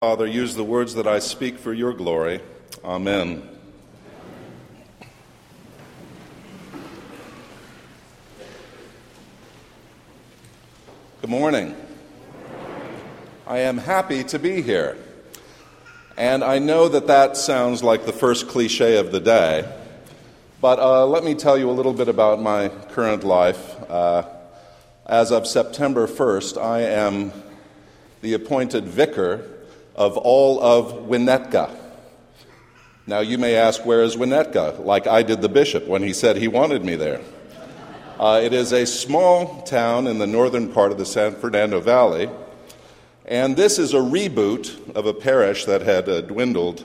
Father, use the words that I speak for your glory. Amen. Good morning. I am happy to be here. And I know that that sounds like the first cliche of the day, but uh, let me tell you a little bit about my current life. Uh, as of September 1st, I am the appointed vicar of all of Winnetka. Now, you may ask, where is Winnetka? Like I did the bishop when he said he wanted me there. Uh, it is a small town in the northern part of the San Fernando Valley, and this is a reboot of a parish that had uh, dwindled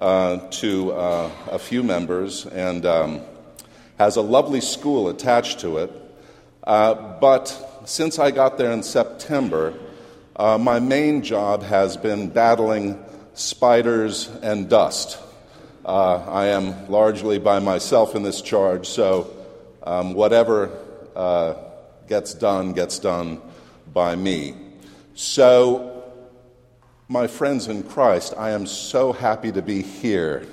uh, to uh, a few members and um, has a lovely school attached to it. Uh, but since I got there in September, uh, my main job has been battling spiders and dust. Uh, I am largely by myself in this charge, so um, whatever uh, gets done gets done by me. So, my friends in Christ, I am so happy to be here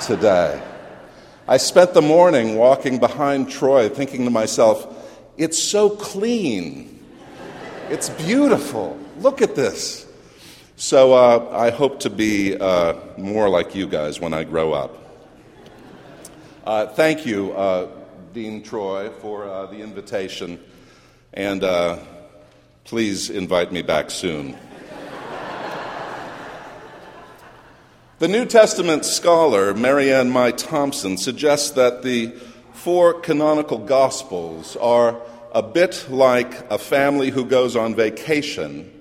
today. I spent the morning walking behind Troy thinking to myself, it's so clean. It's beautiful. Look at this. So uh, I hope to be uh, more like you guys when I grow up. Uh, thank you, uh, Dean Troy, for uh, the invitation, and uh, please invite me back soon. the New Testament scholar Marianne Meye Thompson suggests that the four canonical Gospels are a bit like a family who goes on vacation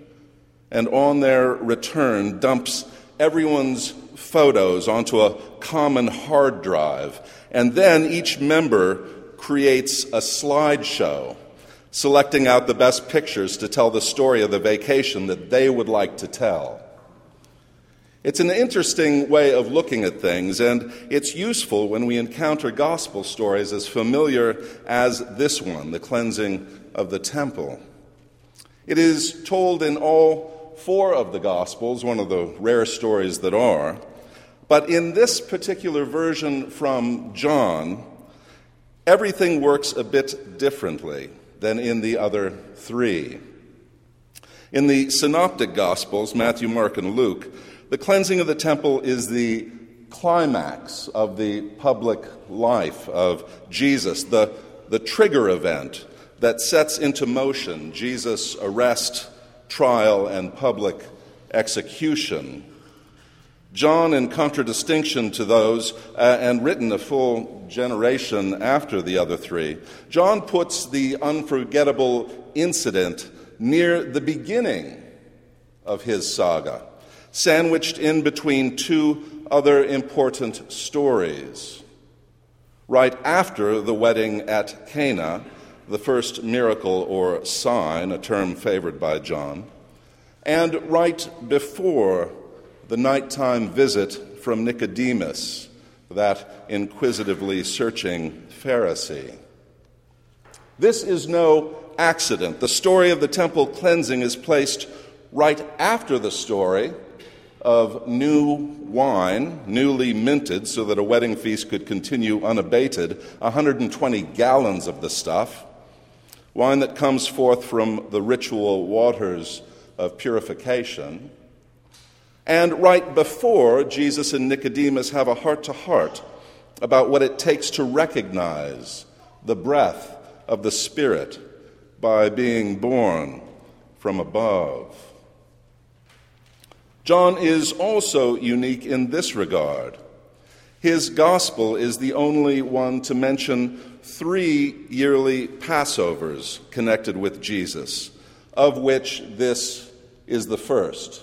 and on their return dumps everyone's photos onto a common hard drive. And then each member creates a slideshow, selecting out the best pictures to tell the story of the vacation that they would like to tell. It's an interesting way of looking at things, and it's useful when we encounter gospel stories as familiar as this one, the cleansing of the temple. It is told in all four of the gospels, one of the rare stories that are, but in this particular version from John, everything works a bit differently than in the other three. In the synoptic gospels, Matthew, Mark, and Luke, the cleansing of the temple is the climax of the public life of Jesus, the, the trigger event that sets into motion Jesus' arrest, trial, and public execution. John, in contradistinction to those, uh, and written a full generation after the other three, John puts the unforgettable incident near the beginning of his saga sandwiched in between two other important stories. Right after the wedding at Cana, the first miracle or sign, a term favored by John, and right before the nighttime visit from Nicodemus, that inquisitively searching Pharisee. This is no accident. The story of the temple cleansing is placed right after the story of new wine, newly minted, so that a wedding feast could continue unabated, 120 gallons of the stuff, wine that comes forth from the ritual waters of purification. And right before Jesus and Nicodemus have a heart to heart about what it takes to recognize the breath of the Spirit by being born from above. John is also unique in this regard. His gospel is the only one to mention three yearly Passovers connected with Jesus, of which this is the first.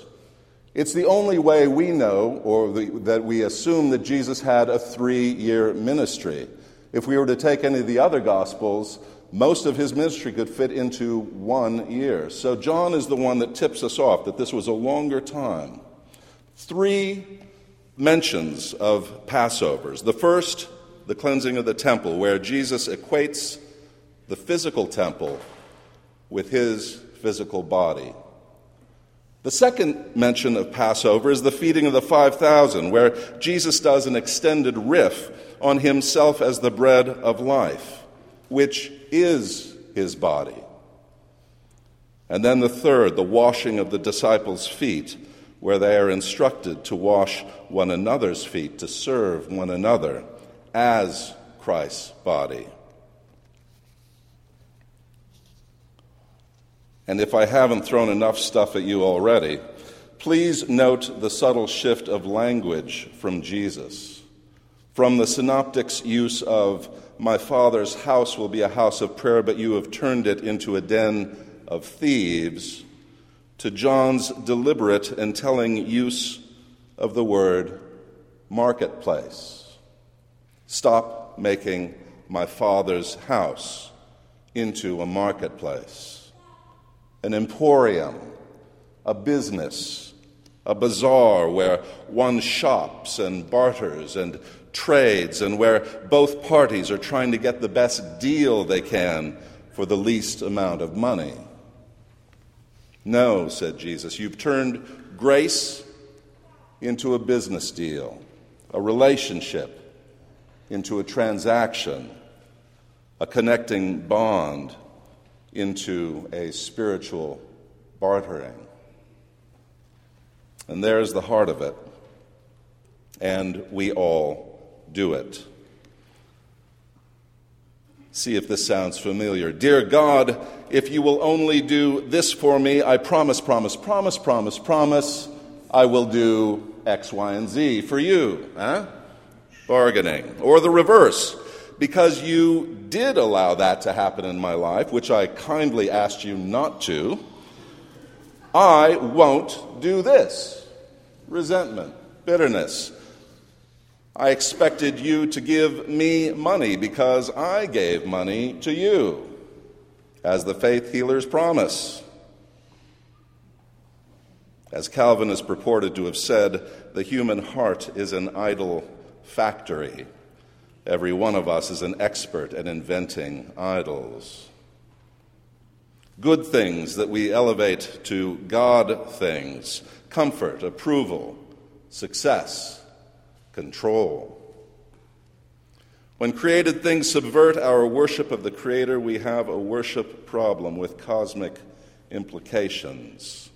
It's the only way we know, or the, that we assume, that Jesus had a three year ministry. If we were to take any of the other Gospels, most of his ministry could fit into one year. So John is the one that tips us off that this was a longer time. Three mentions of Passovers. The first, the cleansing of the temple, where Jesus equates the physical temple with his physical body. The second mention of Passover is the feeding of the 5,000, where Jesus does an extended riff on himself as the bread of life, which is his body. And then the third, the washing of the disciples' feet, where they are instructed to wash one another's feet, to serve one another as Christ's body. And if I haven't thrown enough stuff at you already, please note the subtle shift of language from Jesus. From the synoptic's use of, My Father's house will be a house of prayer, but you have turned it into a den of thieves, to John's deliberate and telling use of the word marketplace. Stop making my Father's house into a marketplace an emporium, a business, a bazaar where one shops and barters and trades and where both parties are trying to get the best deal they can for the least amount of money. No, said Jesus, you've turned grace into a business deal, a relationship into a transaction, a connecting bond into a spiritual bartering. And there's the heart of it. And we all do it. See if this sounds familiar. Dear God, if you will only do this for me, I promise, promise, promise, promise, promise, I will do X, Y, and Z for you. Huh? Bargaining. Or the reverse because you did allow that to happen in my life, which I kindly asked you not to, I won't do this. Resentment, bitterness. I expected you to give me money because I gave money to you, as the faith healers promise. As Calvin is purported to have said, the human heart is an idol factory. Every one of us is an expert at inventing idols. Good things that we elevate to God things comfort, approval, success, control. When created things subvert our worship of the Creator, we have a worship problem with cosmic implications,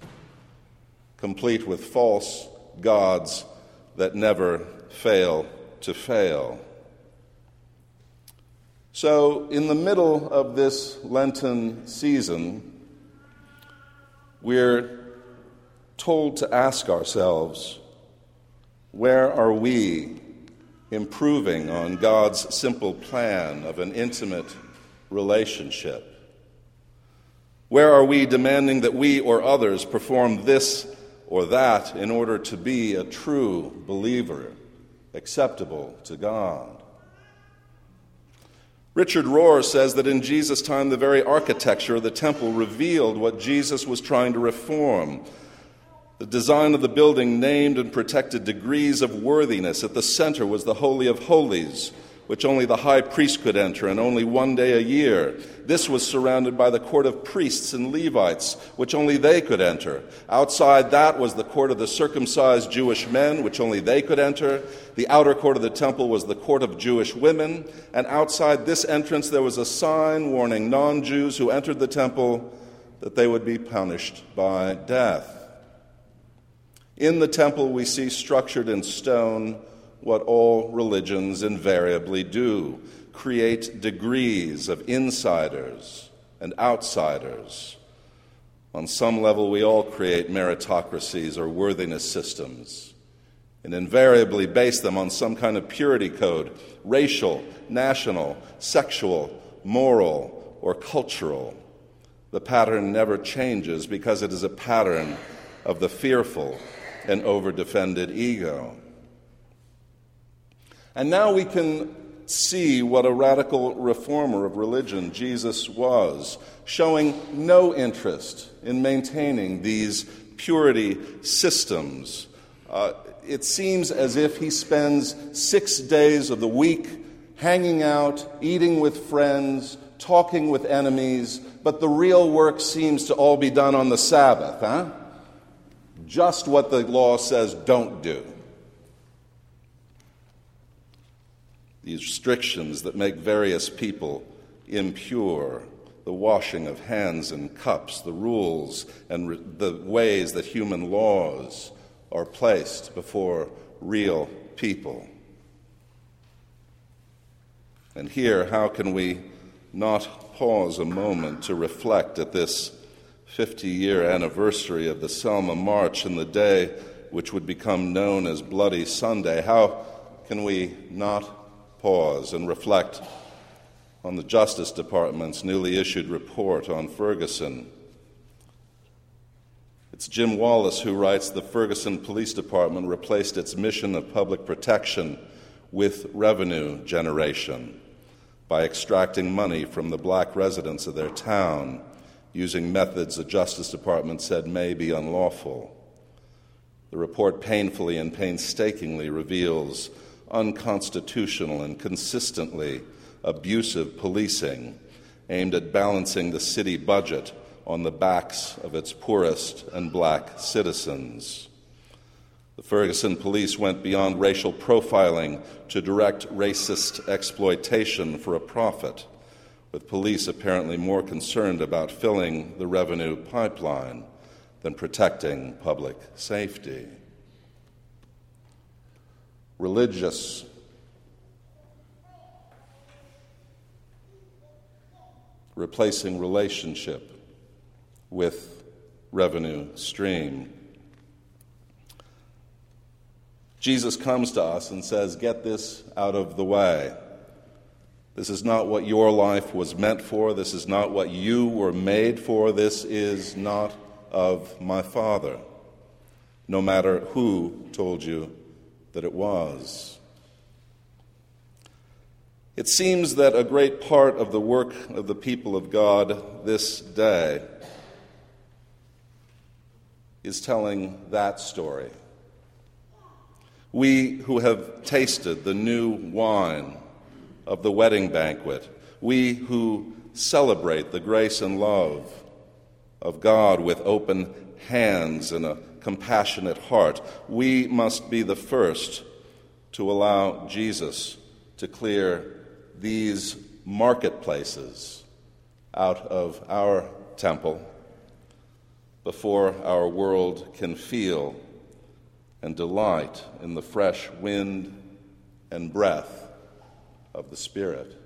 complete with false gods that never fail to fail. So, in the middle of this Lenten season, we're told to ask ourselves where are we improving on God's simple plan of an intimate relationship? Where are we demanding that we or others perform this or that in order to be a true believer, acceptable to God? Richard Rohr says that in Jesus' time, the very architecture of the temple revealed what Jesus was trying to reform. The design of the building named and protected degrees of worthiness. At the center was the Holy of Holies, which only the high priest could enter, and only one day a year. This was surrounded by the court of priests and Levites, which only they could enter. Outside that was the court of the circumcised Jewish men, which only they could enter. The outer court of the temple was the court of Jewish women. And outside this entrance, there was a sign warning non Jews who entered the temple that they would be punished by death. In the temple, we see structured in stone what all religions invariably do create degrees of insiders and outsiders. On some level, we all create meritocracies or worthiness systems and invariably base them on some kind of purity code racial, national, sexual, moral, or cultural. The pattern never changes because it is a pattern of the fearful and over defended ego. And now we can see what a radical reformer of religion Jesus was, showing no interest in maintaining these purity systems. Uh, it seems as if he spends six days of the week hanging out, eating with friends, talking with enemies, but the real work seems to all be done on the Sabbath, huh? just what the law says don't do. These restrictions that make various people impure, the washing of hands and cups, the rules and re- the ways that human laws are placed before real people. And here, how can we not pause a moment to reflect at this 50 year anniversary of the Selma March and the day which would become known as Bloody Sunday? How can we not pause and reflect on the Justice Department's newly issued report on Ferguson? It's Jim Wallis who writes the Ferguson Police Department replaced its mission of public protection with revenue generation by extracting money from the black residents of their town using methods the Justice Department said may be unlawful. The report painfully and painstakingly reveals unconstitutional and consistently abusive policing aimed at balancing the city budget on the backs of its poorest and black citizens. The Ferguson police went beyond racial profiling to direct racist exploitation for a profit, with police apparently more concerned about filling the revenue pipeline than protecting public safety. Religious replacing relationship with revenue stream. Jesus comes to us and says, Get this out of the way. This is not what your life was meant for. This is not what you were made for. This is not of my Father, no matter who told you that it was. It seems that a great part of the work of the people of God this day is telling that story. We who have tasted the new wine of the wedding banquet, we who celebrate the grace and love of God with open hands and a compassionate heart, we must be the first to allow Jesus to clear these marketplaces out of our temple before our world can feel and delight in the fresh wind and breath of the Spirit.